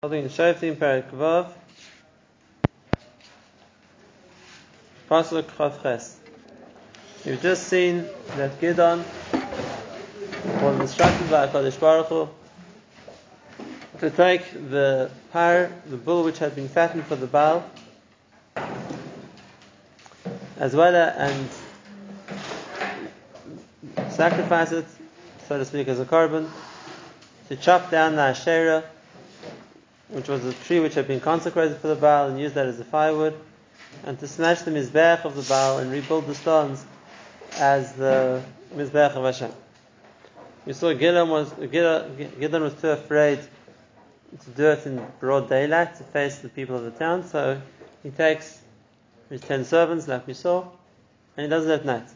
Holding in Shoftim Perik Pasuk You've just seen that Gidon was instructed by Hakadosh Baruch Hu to take the par, the bull which had been fattened for the Baal, as well as and sacrifice it, so to speak, as a korban, to chop down the Asherah which was a tree which had been consecrated for the Baal and used that as a firewood, and to smash the Mizbech of the Baal and rebuild the stones as the Mizbech of Hashem. We saw Gideon was, Gideon was too afraid to do it in broad daylight to face the people of the town, so he takes his ten servants, like we saw, and he does it at night.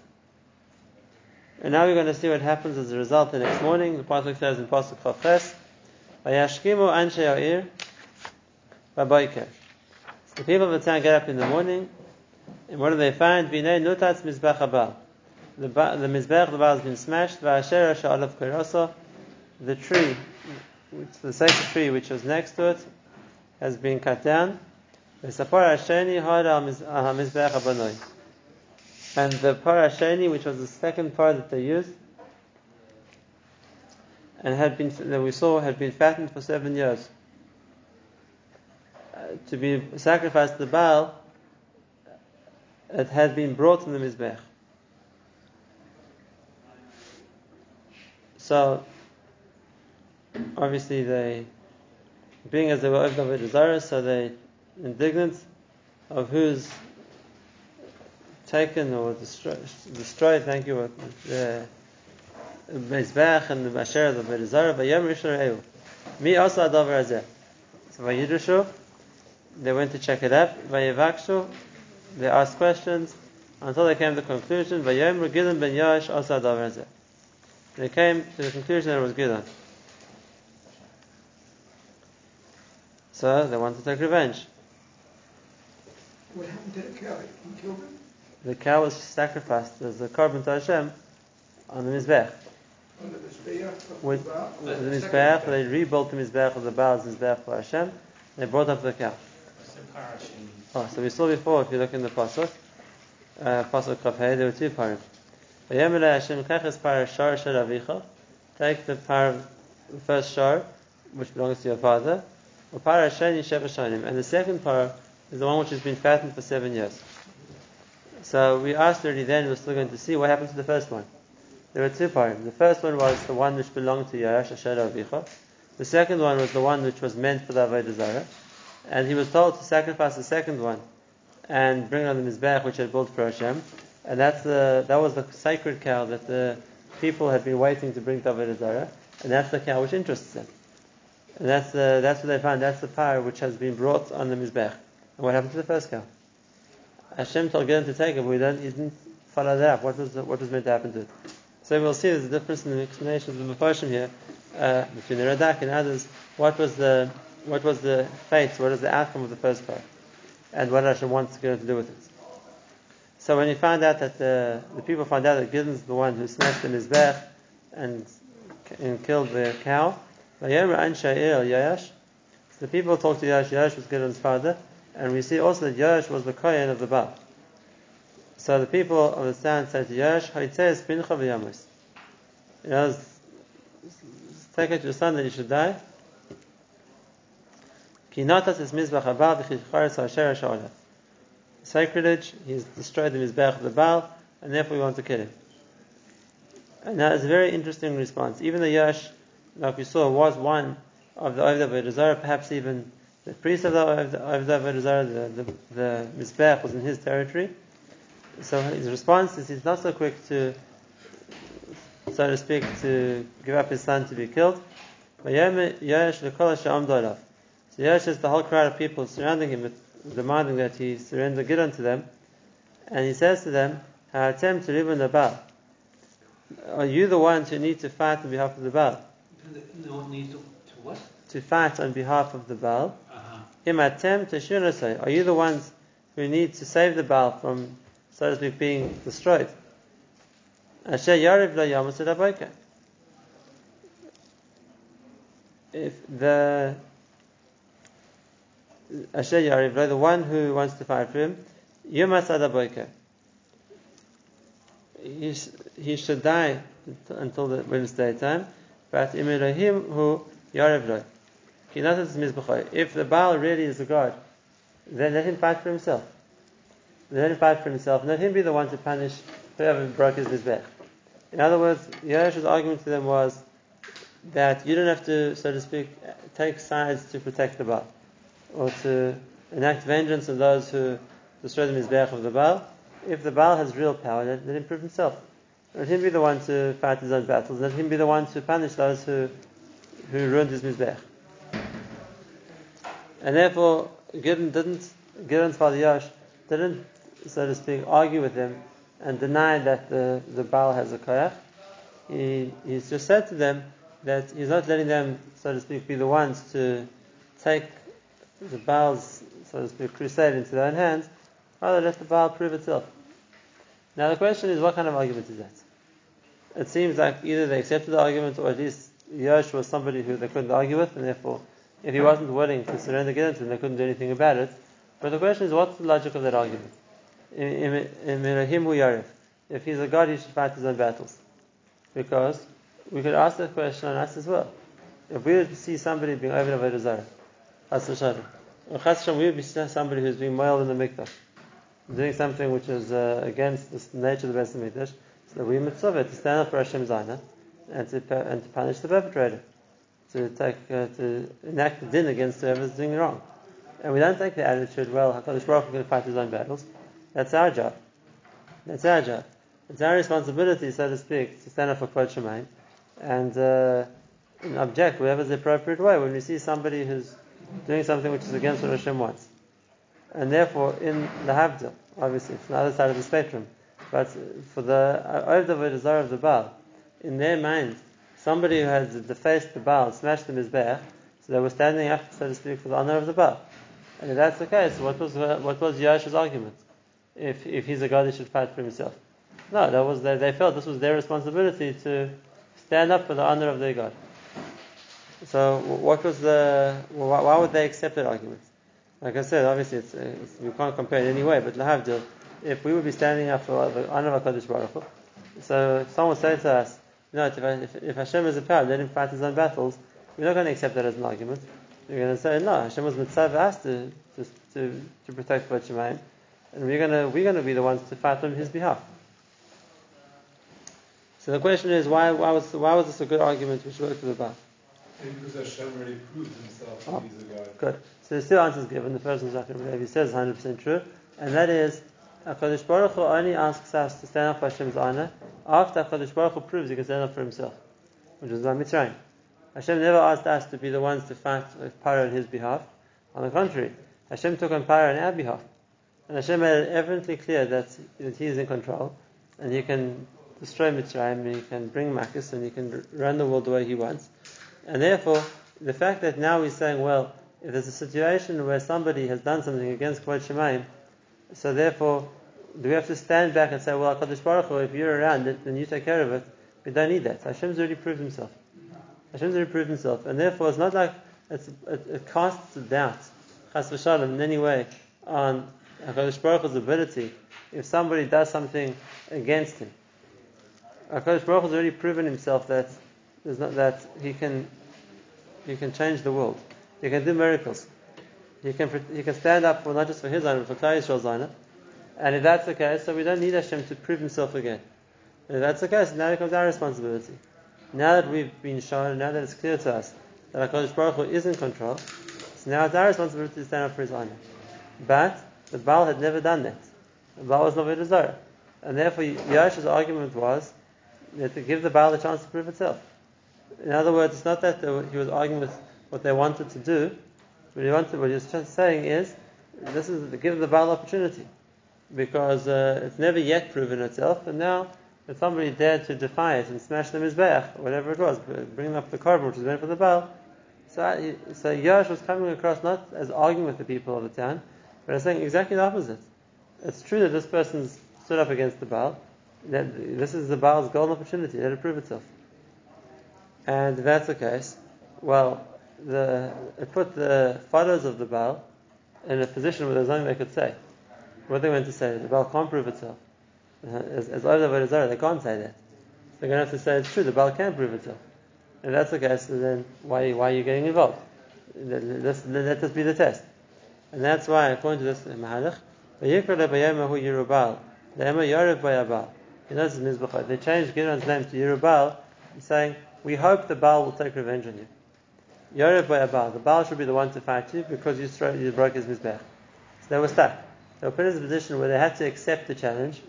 And now we're going to see what happens as a result the next morning. The Pasuk says in Pasuk Chafes, Vayashkimu anshe ha'ir baboiker. The people of the town get up in the morning, and what do they find? Vinay nutatz mizbech habal. The, mizbech the Baal has been smashed. Va'asher sha'alav kirasa. The tree, which, the sacred tree which was next to it, has been cut down. V'sapar hasheni hara mizbech abanoi. And the par hasheni, which was the second part that they used, and had been that we saw had been fattened for seven years uh, to be sacrificed to Baal. It had been brought in the mizbech. So obviously they, being as they were over desirous, so they indignant of who's taken or destroyed. destroyed thank you. The, Mizbech and the Asher the Berizara Vayom Rishon Re'eu. Mi also Adavar Azeh. So Vayidrushu, they went to check it out. Vayevakshu, they asked questions until they came to the conclusion. Vayom Ben Yash also Adavar Azeh. They came to the conclusion that it was Gideon. So they wanted to take revenge. What happened to the cow? You killed him? The cow was sacrificed as a korban to Hashem on the Mizbech. The Mizbeach With the Mizbech, they rebuilt the Mizbech of the Baal's Mizbech for Hashem. They brought up the cow. Oh, so we saw before, if you look in the Pasuk, uh, Pasuk Kafei, there were two parim. Vayemele Hashem kaches par shar shar avicha. Take the par, the first shar, which belongs to your father. Or par sheni sheva shanim. And the second par is the one which has been fattened for seven years. So we asked already then, we're still going to see what happened to the first one. There were two parim. The first one was the one which belonged to Yash Asher Avicha. The second one was the one which was meant for the Avodah Zarah. And he was told to sacrifice the second one and bring on the Mizbech which had built for Hashem. And that's the, that was the sacred cow that the people had been waiting to bring to Avodah Zarah. And that's the cow which interests them. And that's, the, that's what they found. That's the power which has been brought on the Mizbech. And what happened to the first cow? Hashem told Gideon to take it, but he didn't follow that up. What was, what was meant to happen to it? So we'll see there's a difference in the explanations of the Mephoshim here uh, between the Radak and others. What was the what was the fate? What was the outcome of the first part? And what Hashem wants to to do with it. So when he found out that the, the people found out that Gideon's the one who smashed the Mizbech and, and killed the cow, Yash, the people talked to Yash. Yash was Gideon's father, and we see also that Yash was the Kohen of the Baal. So the people of the town said to Yash, Haitzes pincha v'yamus. Know, take it to your son that you should die. Kinatas is mizbach abal v'chicharetz ha'asher ha'olef. Sacrilege, he's destroyed the mizbach of the Baal, and therefore we want to kill him. And that is a very interesting response. Even the Yash, like we saw, was one of the Ovda Avodah perhaps even the priest of the Ovda Avodah the, the, the Mizbech was in his territory. So his response is he's not so quick to, so to speak, to give up his son to be killed. So Yash says the whole crowd of people surrounding him, demanding that he surrender Gideon to them, and he says to them, attempt to live in the Baal. Are you the ones who need to fight on behalf of the Baal? No to, to what? To fight on behalf of the Baal. Uh-huh. Are you the ones who need to save the Baal from so to being destroyed. If the Asher Yariv, the one who wants to fight for him, Yom Boiker. He, he should die until the Wednesday time. But Imilohim who Yariv Lo. If the Baal really is a god, then let him fight for himself. Let him fight for himself. and Let him be the one to punish whoever broke his mizbech. In other words, Yosh's argument to them was that you don't have to, so to speak, take sides to protect the Baal or to enact vengeance on those who destroy the mizbech of the Baal. If the Baal has real power, let, let him prove himself. Let him be the one to fight his own battles. Let him be the one to punish those who who ruined his mizbech. And therefore, Gideon didn't, Gideon's father Yosh didn't, so to speak, argue with him and deny that the, the Baal has a koyach. He, he's just said to them that he's not letting them, so to speak, be the ones to take the Baal's, so to speak, crusade into their own hands, rather let the Baal prove itself. Now the question is, what kind of argument is that? It seems like either they accepted the argument, or at least Yosh was somebody who they couldn't argue with, and therefore if he wasn't willing to surrender to them, they couldn't do anything about it. But the question is, what's the logic of that argument? If he's a god, he should fight his own battles. Because we could ask that question on us as well. If we see somebody being over Avodah Zarah, Chas we would be somebody who's being mild in the mikdash, doing something which is uh, against the nature of the best of mikdash, so we mitzvah to stand up for Hashem's honor and to, and to punish the perpetrator to take uh, to enact the din against whoever's doing wrong. And we don't take the attitude, well, Hakadosh Baruch going to fight his own battles. That's our job. That's our job. It's our responsibility, so to speak, to stand up for Kvod Shamayim and, uh, and object whatever's the appropriate way when we see somebody who's doing something which is against what Hashem wants. And therefore, in the Havdil, obviously, from the other side of the spectrum, but for the Ovd of of the Baal, in their mind, somebody who had defaced the Baal, smashed the Mizbeach, so they were standing up, so to speak, for the honor of the Baal. And if that's the case, what was what was Yosh's argument? If if he's a god, he should fight for himself. No, that was they, they felt this was their responsibility to stand up for the honor of their god. So what was the why, would they accept that argument? Like I said, obviously it's, it's, can't compare in any way, but lahavdil, if we would be standing up for the honor of Hakadosh Baruch Hu, so if someone say to us, no, if, if, if Hashem is a power, let him fight his own battles. We're not going to accept that as an argument. We're going to say, no, Hashem was mitzvah us to, to, to, to protect Kvod Shamayim, and we're going to we're to be the ones to fight on his behalf. So the question is, why, why was why was this a good argument which worked for the Baal? Because Hashem already proved himself oh, God. Good. So there's two answers given. The first one is He says 100% true, and that is HaKadosh Baruch Hu only asks us to stand up for Hashem's honor after HaKadosh Baruch Hu proves he can stand up for himself, which is by Mitzrayim. Hashem never asked us to be the ones to fight with Paro on his behalf. On the contrary, Hashem took on Paro on our behalf. And Hashem made it evidently clear that, that He is in control and He can destroy Mitzrayim and He can bring Makis and He can run the world the way He wants. And therefore, the fact that now He's saying, well, if there's a situation where somebody has done something against Kvod Shamayim, so therefore, do we have to stand back and say, well, Hakadosh Baruch Hu, if you're around, then you take care of it? We don't need that. Hashem's already proved Himself. Hashem's already proved Himself, and therefore it's not like it, it casts doubt, chas v'shalom, in any way on Hakadosh Baruch Hu's ability if somebody does something against Him. Hakadosh Baruch has already proven Himself that not that He can He can change the world. He can do miracles. He can, he can stand up for not just for his honor, but for Klal Yisrael's honor. And if that's the case, so we don't need Hashem to prove himself again. And if that's the case, now it becomes our responsibility. Now that we've been shown, now that it's clear to us that HaKadosh Baruch Hu is in control, so now it's our responsibility to stand up for his honor. But the Baal had never done that. The Baal was a desire. And therefore, Yosh's argument was that to give the Baal the chance to prove itself. In other words, it's not that he was arguing with what they wanted to do, what he wanted, what he was saying is, this is to give the Baal opportunity, because uh, it's never yet proven itself, and now if somebody dared to defy it and smash the mizbeach, whatever it was, bring up the korban which was meant for the Baal. So, so was coming across not as arguing with the people of the town, but as saying exactly the opposite. It's true that this person stood up against the Baal. That this is the Baal's golden opportunity. Let it prove itself. And if that's the case, well, the, it put the followers of the Baal in a position where there's nothing they could say. What they went to say, the Baal can't prove itself. Uh, as as Ola Zara, they can't say that. They're going to have to say it's true. The Baal can't prove itself. If that's the case, then why why are you getting involved? Let, let, let this be the test. And that's why, according to this Mahalach, Yerubal, knows Mizbachah. They changed Gideon's name to Yerubal, saying, We hope the Baal will take revenge on you. Yarib Bayabal, the Baal should be the one to fight you because you, stro- you broke his Mizbech. So they were stuck. They were put in a position where they had to accept the challenge,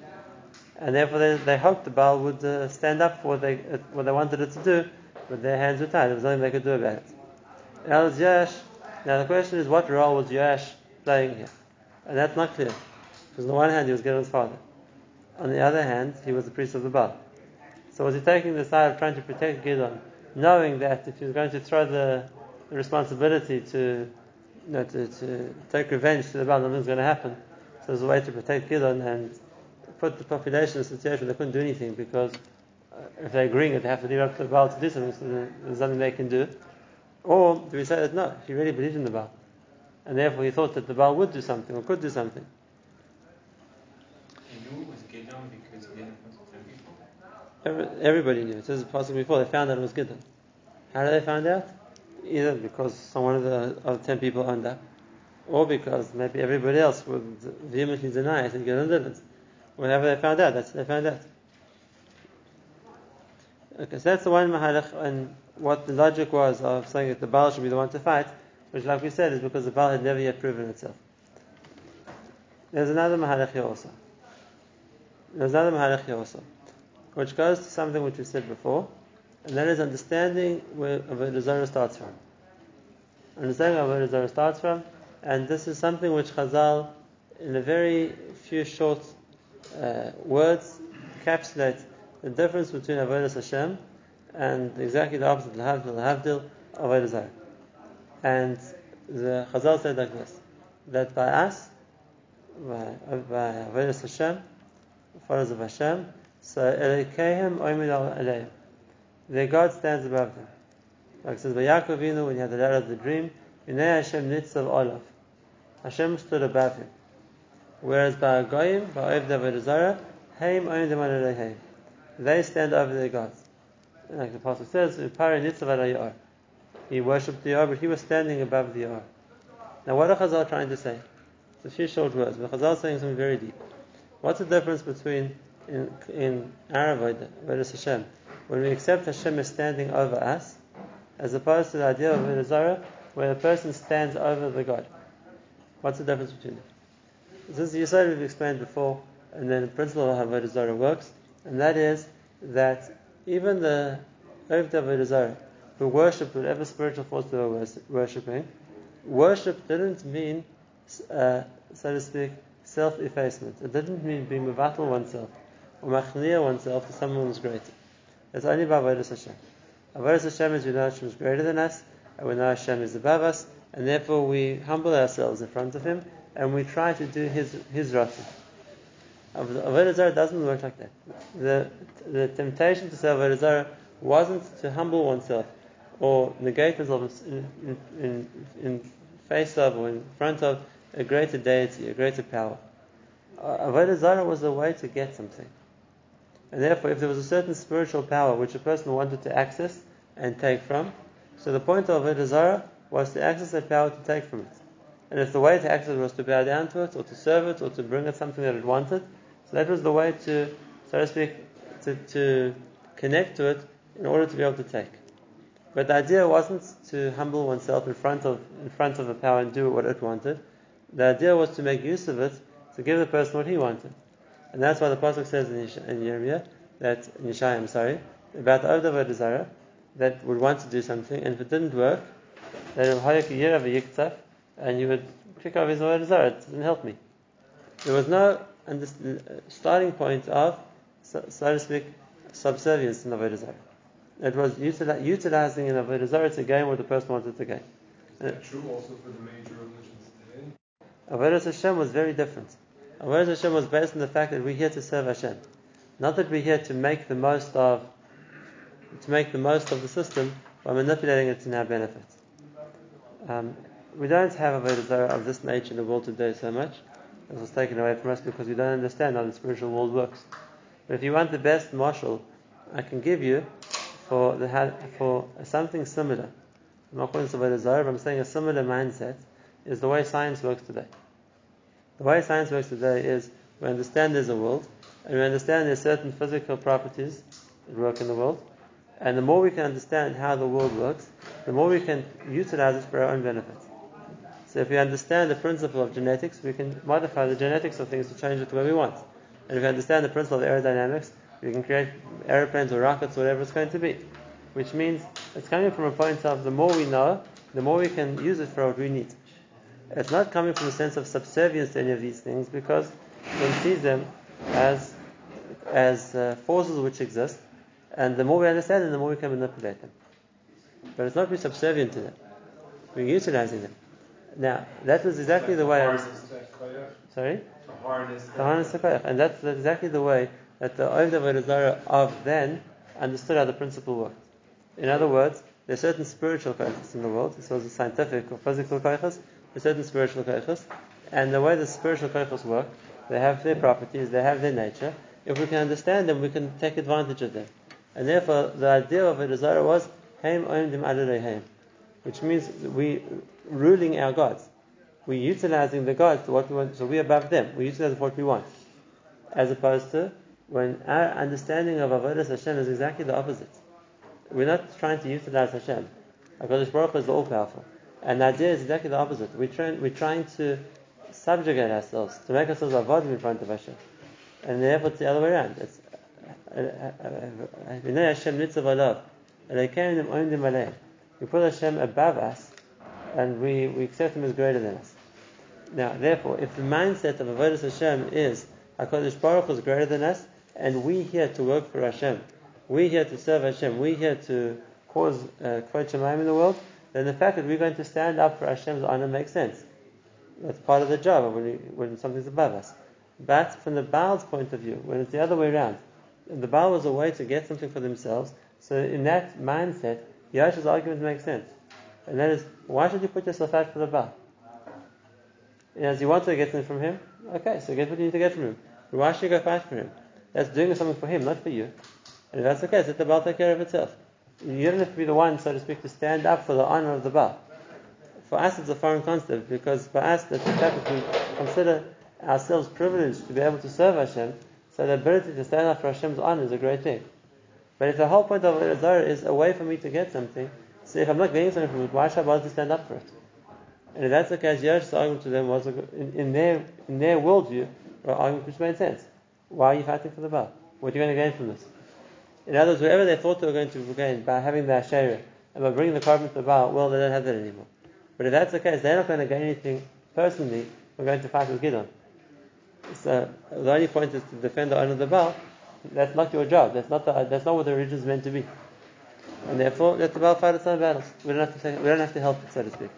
and therefore they, they hoped the Baal would uh, stand up for what they, uh, what they wanted it to do, but their hands were tied. There was nothing they could do about it. Now, Yoash, now the question is, what role was Yoash playing here? And that's not clear. Because on the one hand, he was Gideon's father. On the other hand, he was the priest of the Baal. So was he taking the side of trying to protect Gideon, knowing that if he was going to throw the, responsibility to, you know, to, to take revenge to the Baal, nothing's going to happen. So there's a way to protect Gideon and put the population in a situation where they couldn't do anything because uh, if they're agreeing they have to leave up to the Baal to do something, so there's nothing they can do. Or do we say that no, he really believed in the Baal, and therefore he thought that the Baal would do something or could do something. He knew it was Gideon because he didn't want to people. Every, everybody knew. It says possible before they found out it was Gideon. How did they find out? Either because some one of the other ten people owned up, or because maybe everybody else would vehemently deny it and Gideon didn't. Whenever they found out, that's they found out. Okay, so that's the one mahalach, and what the logic was of saying that the Baal should be the one to fight, which, like we said, is because the Baal had never yet proven itself. There's another mahalach here also. There's another mahalach here also, which goes to something which we said before, and that is understanding where Avodah Zarah starts from. Understanding where Avodah Zarah starts from, and this is something which Chazal, in a very few short uh, words, encapsulate the difference between Avodah Hashem and exactly the opposite, Lahavdil, Lahavdil, Avodah Zarah. And the Chazal said like this, that by us, by, by Avodah Hashem, followers of Hashem, so Elikehem Oimid Aleim. Their God stands above them. Like it says by Yaakov Avinu when he had the letter of the dream, Yinei Hashem Nitzav Olav. Hashem stood above him. Whereas by Goyim, by Oiv Avodah Zarah, Haim Oimid Aleim. They stand over their gods. Like the Apostle says, Upari Nitzav Alayar. He worshipped the Yar, but he was standing above the Yar. Now what are Chazal trying to say? It's a few short words, but Chazal is saying something very deep. What's the difference between in, in our Avodah Hashem, when we accept Hashem is standing over us, as opposed to the idea of Avodah Zarah, where a person stands over the God? What's the difference between them? This is the we've explained before, and then the principle of how Avodah Zarah works, and that is that even the Zarah, who worshipped whatever spiritual force they were worshipping, worship didn't mean, uh, so to speak, self-effacement. It didn't mean being mevatel oneself or machnia oneself to someone who's greater. It's only by Avodah Hashem. Avodah Hashem is we know Hashem is greater than us, and we know Hashem is above us, and therefore we humble ourselves in front of Him, and we try to do His His ratzon. Avodah Zarah doesn't work like that. The, the temptation to say Avodah Zarah wasn't to humble oneself or negate oneself in, in, in, face of or in front of a greater deity, a greater power. Avodah Zarah was a way to get something. And therefore, if there was a certain spiritual power which a person wanted to access and take from, so the point of Avodah Zarah was to access that power to take from it. And if the way to access it was to bow down to it, or to serve it, or to bring it something that it wanted, so that was the way to, so to speak, to, to connect to it in order to be able to take. But the idea wasn't to humble oneself in front of in front of the power and do what it wanted. The idea was to make use of it to give the person what he wanted. And that's why the Pasuk says in, Yesh- in Yirmiyah, that, in Yeshaya, I'm sorry, about the Ovda desire that would want to do something, and if it didn't work, then and you would kick up his desire. It didn't help me. There was no under- starting point of, so, so to speak, subservience in Avodah Zarah. It was utili- utilizing in Avodah Zarah to gain what the person wanted to gain. Is that true also for the major religions today? Avodah Hashem was very different. Avodah Hashem was based on the fact that we're here to serve Hashem, not that we're here to make the most of to make the most of the system by manipulating it to our benefit. Um, we don't have a Zarah of this nature in the world today so much. This was taken away from us because we don't understand how the spiritual world works. But if you want the best marshal I can give you for the for something similar, I'm not calling it Zarah, but I'm saying a similar mindset is the way science works today. The way science works today is we understand there's a world, and we understand there's certain physical properties that work in the world, and the more we can understand how the world works, the more we can utilize it for our own benefit. So if we understand the principle of genetics, we can modify the genetics of things to change it the way we want. And if we understand the principle of aerodynamics, we can create aeroplanes or rockets, or whatever it's going to be. Which means it's coming from a point of the more we know, the more we can use it for what we need. It's not coming from a sense of subservience to any of these things because one sees them as as uh, forces which exist, and the more we understand them, the more we can manipulate them. But it's not be subservient to them. We're utilizing them. Now, that was exactly the way I was. Sorry? To harness. Harness the koyach. And that's exactly the way that the Ovda of then understood how the principle worked. In other words, there are certain spiritual koyachas in the world. This was a scientific or physical koyachas. There are certain spiritual koyachas. And the way the spiritual koyachas work, they have their properties, they have their nature. If we can understand them, we can take advantage of them. And therefore, the idea of Avodah was Haim Oimdim which means we ruling our gods. We're utilizing the gods to what we want, so we're above them. We utilize what we want. As opposed to when our understanding of Avodah Hashem is exactly the opposite. We're not trying to utilize Hashem. HaKadosh Baruch is all powerful. And the idea is exactly the opposite. We're trying, we're trying to subjugate ourselves, to make ourselves avodim in front of Hashem. And therefore it's the other way around. It's We put Hashem above us and we, we accept Him as greater than us. Now, therefore, if the mindset of Avodah Hashem is HaKadosh Baruch is greater than us, and we here to work for Hashem, we here to serve Hashem, we here to cause uh, Kvod in the world, then the fact that we're going to stand up for Hashem's honor makes sense. That's part of the job when, we, when something's above us. But from the Baal's point of view, when it's the other way around, the Baal was a way to get something for themselves, so in that mindset, Yasha's argument makes sense. And that is, why should you put yourself out for the Baal? As you want to get something from him, okay, so get what you need to get from him. But why should you go fight for him? That's doing something for him, not for you. And if that's okay, let the Baal take care of itself. You don't have to be the one, so to speak, to stand up for the honor of the Baal. For us, it's a foreign concept because for us, that's the fact that we consider ourselves privileged to be able to serve Hashem, so the ability to stand up for Hashem's honor is a great thing. But if the whole point of Avodah is a way for me to get something, so if I'm not getting something from it, why should I bother to stand up for it? And if that's the case, Yersh's argument to them was in, in, their in their worldview, an argument which made sense. Why are you fighting for the Baal? What are you going to gain from this? In other words, whatever they thought they were going to gain by having the Asherah and by bringing the korban to the Baal, well, they don't have that anymore. But if that's the case, they're not going to gain anything personally. We're going to fight with Gidon. So the only point is to defend the honor of the Baal. That's not your job. That's not the, that's not what the religion is meant to be and therefore let the Baal fight its own battles. We don't have to take, we don't have to help it, so to speak.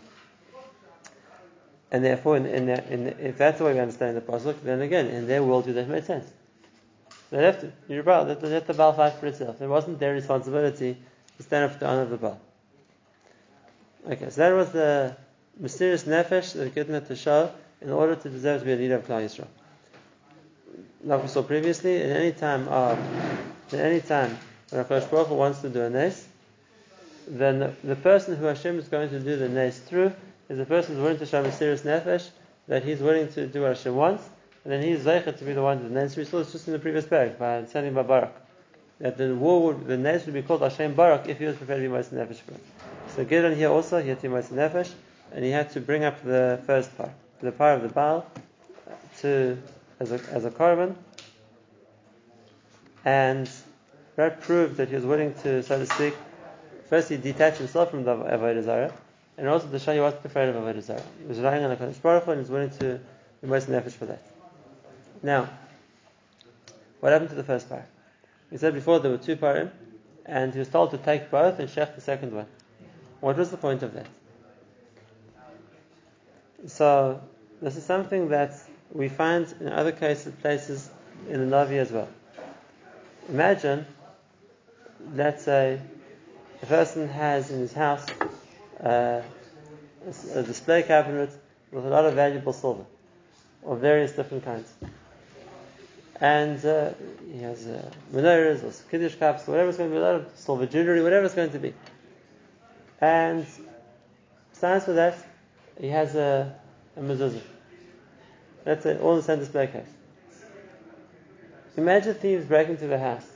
And therefore, in, in, in, if that's the way we understand the pasuk, then again, in their worldview, that made sense. They have to. You're Baal. Let, let the Baal fight for itself. It wasn't their responsibility to stand up for the honor of the Baal. Okay, so that was the mesirus nefesh that Gideon had to show in order to deserve to be a leader of Klal Yisrael. Like we saw previously, at any time of, at any time when Hakadosh Baruch Hu wants to do a nes, then the, the, person who Hashem is going to do the nes through is the person who's willing to show a serious nefesh, that he's willing to do what Hashem wants, and then he's zeichet to be the one to the nes. We saw this just in the previous paragraph by sending by Barak. That the war would, the nes would be called Hashem Barak if he was prepared to be moser nefesh for it. So Gideon here also, he had to be moser nefesh, and he had to bring up the first part, the part of the Baal, uh, to as a as a korban, and that proved that he was willing to, so to speak, firstly detach himself from the Avodah Zarah, and also to show you what's afraid of Avodah Zarah. He was relying on the Kadosh Baruch Hu and he was willing to in efforts for that. Now, what happened to the first part? He said before there were two parim, and he was told to take both and shech the second one. What was the point of that? So, this is something that we find in other cases, places in the Navi as well. Imagine, let's say, a person has in his house uh, a, display cabinet with a lot of valuable silver of various different kinds. And uh, he has uh, menorahs or kiddush cups, whatever it's going to be, a lot of silver jewelry, whatever it's going to be. And besides for that, he has a, a mezuzah. That's it, all in the same display case. Imagine thieves break into the house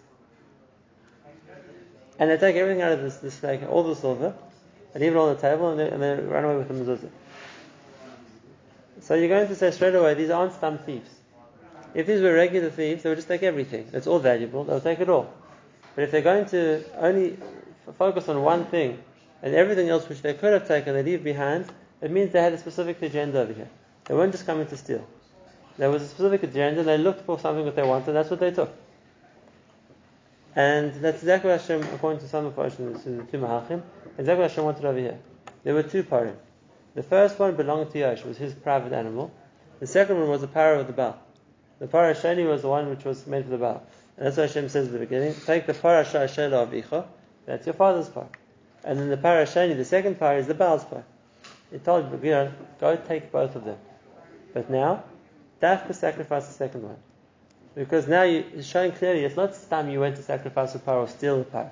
and they take everything out of this display case, all the silver, and leave it on the table, and they, and they run away with the mezuzah. So you're going to say straight away, these aren't stum thieves. If these were regular thieves, they would just take everything. It's all valuable. They'll take it all. But if they're going to only focus on one thing and everything else which they could have taken, they leave behind, it means they had a specific agenda over here. They weren't just coming to steal. There was a specific agenda, they looked for something that they wanted, that's what they took. And that's exactly what Hashem, according to some of the the two Mahachim, exactly what Hashem wanted over here. There were two parim. The first one belonged to Yosh, was his private animal. The second one was the power of the Baal. The parah sheni was the one which was made for the Baal. And that's what Hashem says at the beginning. Take the parah shela of Icha, that's your father's part. And then the parah sheni, the second part, is the Baal's part. He told Gideon, go take both of them. But now, Dafka sacrifice the second one. Because now you, it's showing clearly it's not Stam you went to sacrifice the power or steal the power.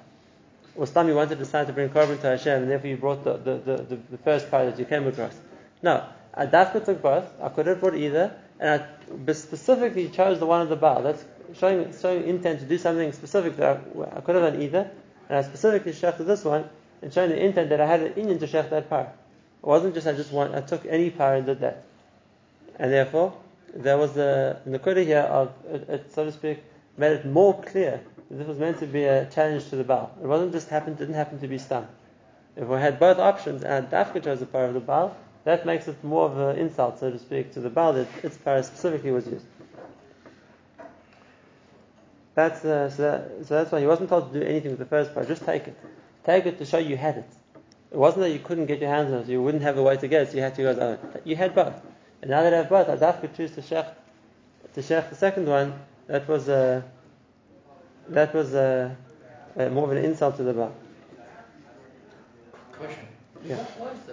Or Stam you wanted to decide to bring korban to Hashem and therefore you brought the, the, the, the, the first power that you came across. No. Uh, I Dafka took both. I could have brought either. And I specifically chose the one of the bar. That's showing, showing intent to do something specific that I, I could have done either. And I specifically shechted this one and showing the intent that I had an Indian to shech that power. It wasn't just I just want, I took any power and did that. And therefore, there was the Nakuda here of, it, it, so to speak, made it more clear that this was meant to be a challenge to the Baal. It wasn't just happened, didn't happen to be stam. If we had both options and Dafka chose the power of the Baal, that makes it more of an insult, so to speak, to the Baal that its power specifically was used. That's, uh, so, that, so that's why he wasn't told to do anything with the first part, just take it. Take it to show you had it. It wasn't that you couldn't get your hands on it, you wouldn't have a way to get it, so you had to go own. You had both. And now that I have both, Adaf could choose to shech, to shech the second one. That was a, that was a, a more of an insult to the bar. Question. Yeah. What was the